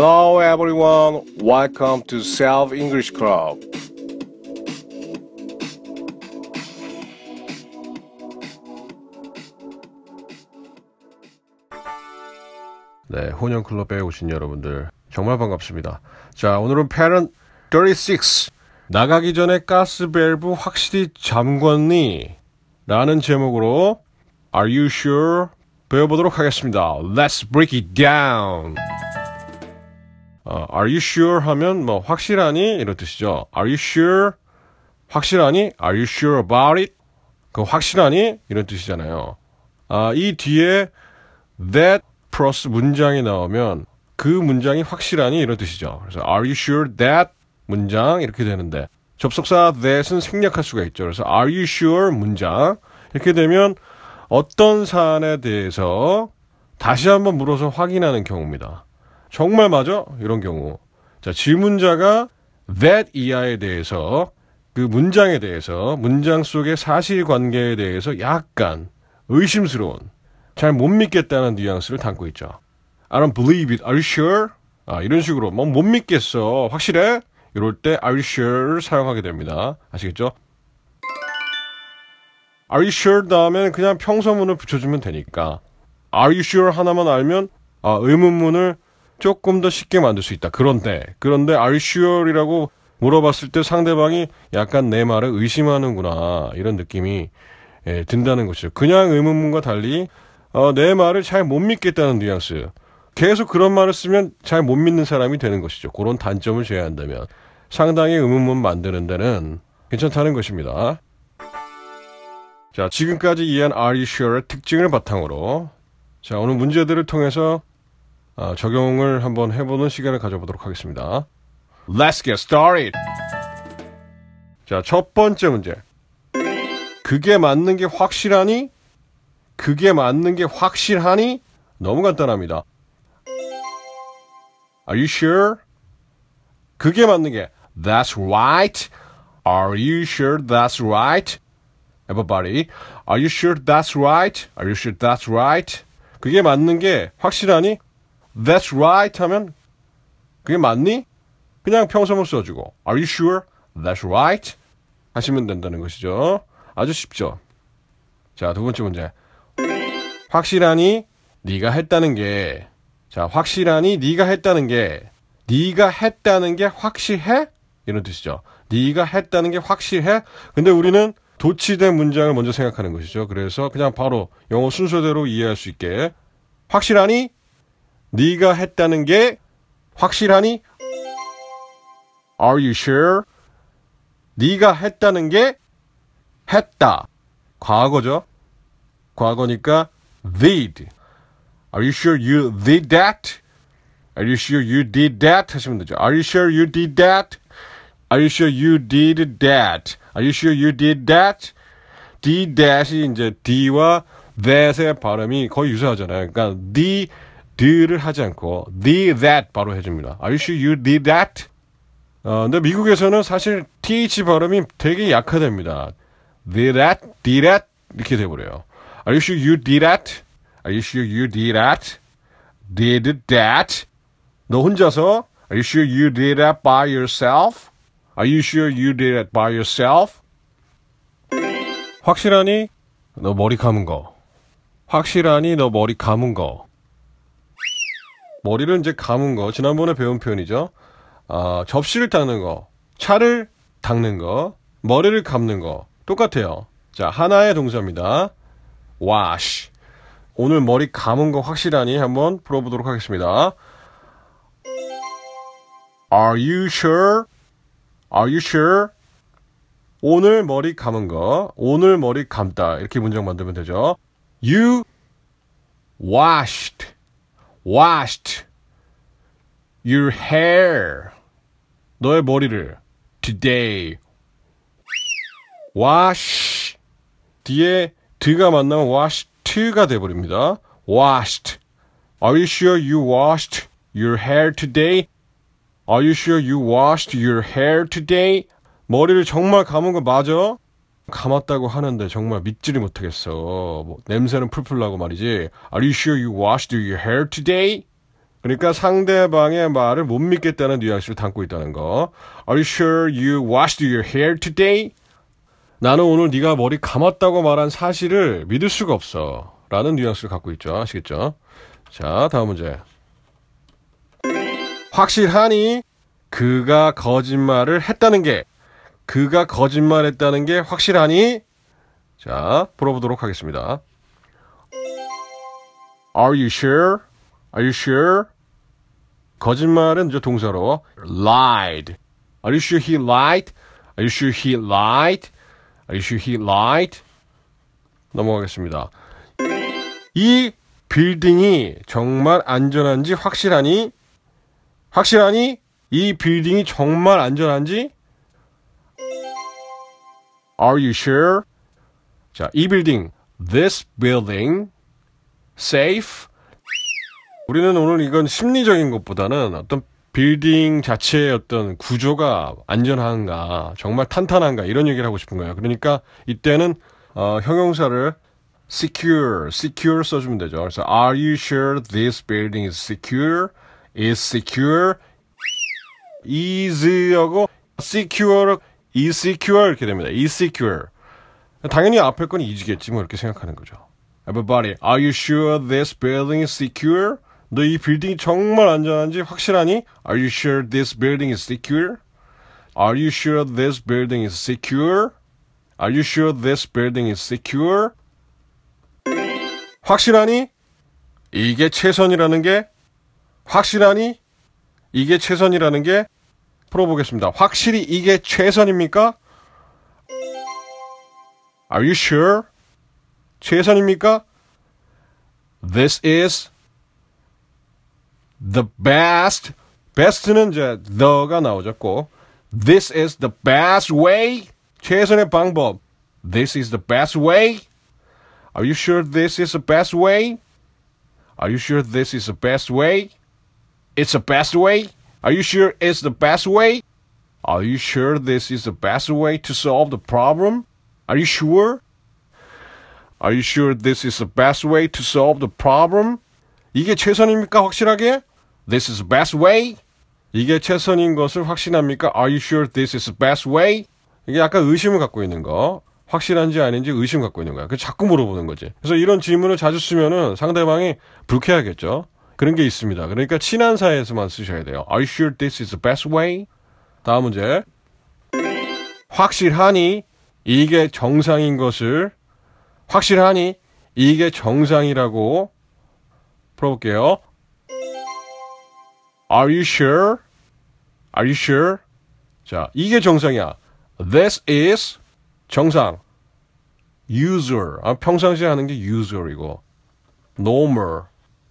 Hello everyone. Welcome to Self English Club. 네, 혼영 클럽에 오신 여러분들 정말 반갑습니다. 자, 오늘은 패런 36 나가기 전에 가스 밸브 확실히 잠궜니? 라는 제목으로 Are you sure? 배워보도록 하겠습니다. Let's break it down. 어, Are you sure? 하면 뭐 확실하니? 이런 뜻이죠. Are you sure? 확실하니? Are you sure about it? 그 확실하니? 이런 뜻이잖아요. 아, 이 뒤에 that 플러스 문장이 나오면 그 문장이 확실하니? 이런 뜻이죠. 그래서 Are you sure that? 문장 이렇게 되는데 접속사 that은 생략할 수가 있죠. 그래서 Are you sure? 문장 이렇게 되면 어떤 사안에 대해서 다시 한번 물어서 확인하는 경우입니다. 정말 맞아? 이런 경우. 자, 질문자가 that 이하에 대해서 그 문장에 대해서 문장 속의 사실관계에 대해서 약간 의심스러운 잘 못 믿겠다는 뉘앙스를 담고 있죠. I don't believe it. Are you sure? 아, 이런 식으로 뭐 못 믿겠어. 확실해? 이럴 때 Are you sure를 사용하게 됩니다. 아시겠죠? Are you sure 다음에 그냥 평서문을 붙여주면 되니까 Are you sure 하나만 알면 아, 의문문을 조금 더 쉽게 만들 수 있다. 그런데 그런데 Are you sure이라고 물어봤을 때 상대방이 약간 내 말을 의심하는구나 이런 느낌이 예, 든다는 것이죠. 그냥 의문문과 달리 어, 내 말을 잘 못 믿겠다는 뉘앙스. 계속 그런 말을 쓰면 잘 못 믿는 사람이 되는 것이죠. 그런 단점을 제외한다면 상당히 의문문 만드는 데는 괜찮다는 것입니다. 자, 지금까지 이해한 Are you sure의 특징을 바탕으로 자, 오늘 문제들을 통해서 어, 적용을 한번 해보는 시간을 가져보도록 하겠습니다. Let's get started. 자, 첫 번째 문제. 그게 맞는 게 확실하니? 그게 맞는 게 확실하니? 너무 간단합니다. Are you sure? 그게 맞는 게 That's right. Are you sure that's right? Everybody, are you sure that's right? Are you sure that's right? 그게 맞는 게 확실하니? That's right 하면 그게 맞니? 그냥 평소문 써주고 Are you sure that's right? 하시면 된다는 것이죠. 아주 쉽죠. 자, 두 번째 문제. 확실하니 네가 했다는 게 자, 확실하니 네가 했다는 게 네가 했다는 게 확실해? 이런 뜻이죠. 네가 했다는 게 확실해? 근데 우리는 도치된 문장을 먼저 생각하는 것이죠. 그래서 그냥 바로 영어 순서대로 이해할 수 있게 확실하니 네가 했다는 게 확실하니 Are you sure? 네가 했다는 게 했다. 과거죠. 과거니까 did. Are you sure you did that? Are you sure you did that? 하시면 되죠. Are you sure you did that? Are you sure you did that? Are you sure you did that? did that이 이제 d와 that의 발음이 거의 유사하잖아요. 그러니까 the, the를 하지 않고 the, that 바로 해줍니다. Are you sure you did that? 어, 근데 미국에서는 사실 th 발음이 되게 약화됩니다. did that, did that 이렇게 돼버려요. Are you sure you did that? Are you sure you did that? Did that? 너 혼자서 Are you sure you did that by yourself? Are you sure you did it by yourself? 확실하니 너 머리 감은 거. 확실하니 너 머리 감은 거. 머리를 이제 감은 거. 지난번에 배운 표현이죠. 어, 접시를 닦는 거. 차를 닦는 거. 머리를 감는 거. 똑같아요. 자, 하나의 동사입니다. wash. 오늘 머리 감은 거 확실하니 한번 풀어보도록 하겠습니다. Are you sure? Are you sure? 오늘 머리 감은 거, 오늘 머리 감다. 이렇게 문장 만들면 되죠. You washed, washed your hair. 너의 머리를 today. wash 뒤에 드가 만나면 washed,가 돼버립니다. washed. Are you sure you washed your hair today? Are you sure you washed your hair today? 머리를 정말 감은 거 맞아? 감았다고 하는데 정말 믿지를 못하겠어. 뭐, 냄새는 풀풀 나고 말이지. Are you sure you washed your hair today? 그러니까 상대방의 말을 못 믿겠다는 뉘앙스를 담고 있다는 거. Are you sure you washed your hair today? 나는 오늘 네가 머리 감았다고 말한 사실을 믿을 수가 없어. 라는 뉘앙스를 갖고 있죠. 아시겠죠? 자, 다음 문제. 확실하니 그가 거짓말을 했다는 게 그가 거짓말했다는 게 확실하니 자, 풀어보도록 하겠습니다. Are you sure? Are you sure? 거짓말은 이제 동사로 lied. Are you sure he lied? Are you sure he lied? Are you sure he lied? 넘어가겠습니다. 이 빌딩이 정말 안전한지 확실하니? 확실하니? 이 빌딩이 정말 안전한지? Are you sure? 자, 이 빌딩, this building, safe. 우리는 오늘 이건 심리적인 것보다는 어떤 빌딩 자체의 어떤 구조가 안전한가, 정말 탄탄한가 이런 얘기를 하고 싶은 거예요. 그러니까 이때는 어, 형용사를 secure, secure 써주면 되죠. 그래서 Are you sure this building is secure? is secure? is하고 secure, secure 이렇게 됩니다. is secure. 당연히 앞에 건 is겠지 뭐 이렇게 생각하는 거죠. Everybody, are you sure this building is secure? 너 이 빌딩이 정말 안전한지 확실하니? Are you sure this building is secure? Are you sure this building is secure? Are you sure this building is secure? 확실하니? 이게 최선이라는 게 확실하니? 이게 최선이라는 게 풀어보겠습니다. 확실히 이게 최선입니까? Are you sure? 최선입니까? This is the best. best는 이제 the가 나오죠. 꼭. This is the best way. 최선의 방법. This is the best way. Are you sure this is the best way? Are you sure this is the best way? It's the best way? Are you sure it's the best way? Are you sure this is the best way to solve the problem? Are you sure? Are you sure this is the best way to solve the problem? 이게 최선입니까? 확실하게? This is the best way? 이게 최선인 것을 확신합니까? Are you sure this is the best way? 이게 약간 의심을 갖고 있는 거. 확실한지 아닌지 의심 갖고 있는 거야. 그 자꾸 물어보는 거지. 그래서 이런 질문을 자주 쓰면은 상대방이 불쾌하겠죠. 그런 게 있습니다. 그러니까 친한 사이에서만 쓰셔야 돼요. Are you sure this is the best way? 다음 문제. 확실하니 이게 정상인 것을 확실하니 이게 정상이라고 풀어볼게요. Are you sure? Are you sure? 자, 이게 정상이야. This is 정상. usual. 아, 평상시에 하는 게 usual이고. normal.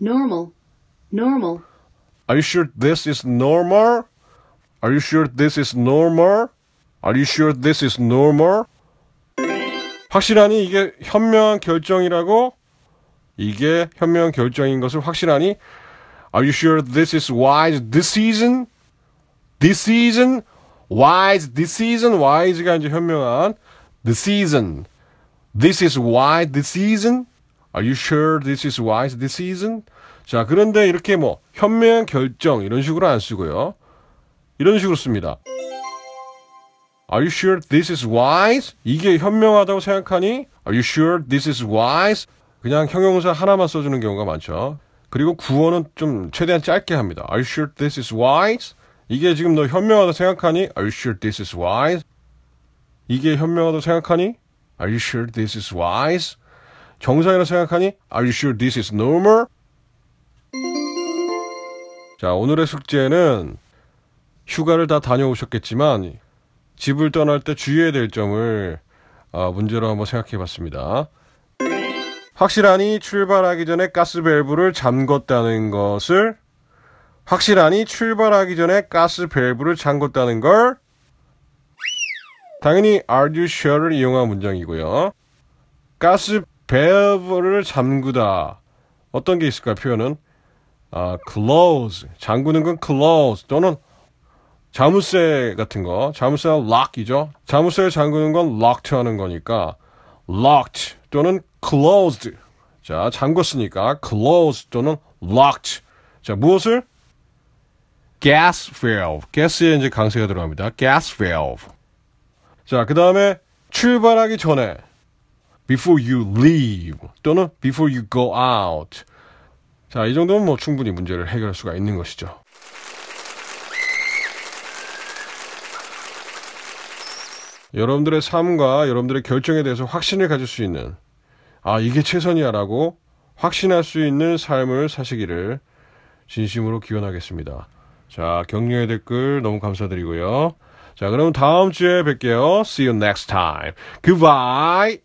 normal, normal, Are you sure this is normal? Are you sure this is normal? Are you sure this is normal? 확실하니 이게 현명한 결정이라고? 이게 현명한 결정인 것을 확실하니? Are you sure this is wise decision? decision? wise decision? wise가 이제 현명한 decision. This is wise decision? Are you sure this is wise decision? 자, 그런데 이렇게 뭐 현명한 결정 이런 식으로 안 쓰고요. 이런 식으로 씁니다. Are you sure this is wise? 이게 현명하다고 생각하니? Are you sure this is wise? 그냥 형용사 하나만 써주는 경우가 많죠. 그리고 구어는 좀 최대한 짧게 합니다. Are you sure this is wise? 이게 지금 너 현명하다고 생각하니? Are you sure this is wise? 이게 현명하다고 생각하니? Are you sure this is wise? 정상이라고 생각하니? Are you sure this is normal? 자, 오늘의 숙제는 휴가를 다 다녀오셨겠지만 집을 떠날 때 주의해야 될 점을 아, 문제로 한번 생각해 봤습니다. 확실하니 출발하기 전에 가스 밸브를 잠궜다는 것을 확실하니 출발하기 전에 가스 밸브를 잠궜다는 걸 당연히 are you sure를 이용한 문장이고요. 가스 밸브를 잠그다 어떤 게 있을까요? 표현은 아, close 잠그는 건 close 또는 자물쇠 같은 거 자물쇠는 lock이죠. 자물쇠를 잠그는 건 locked 하는 거니까 locked 또는 closed 자 잠궜으니까 closed 또는 locked 자, 무엇을? gas valve. 가스에 이제 강세가 들어갑니다. gas valve. 자, 그 다음에 출발하기 전에 before you leave 또는 before you go out. 자, 이 정도면 뭐 충분히 문제를 해결할 수가 있는 것이죠. 여러분들의 삶과 여러분들의 결정에 대해서 확신을 가질 수 있는 아, 이게 최선이야 라고 확신할 수 있는 삶을 사시기를 진심으로 기원하겠습니다. 자, 격려의 댓글 너무 감사드리고요. 자, 그럼 다음 주에 뵐게요. See you next time. Goodbye.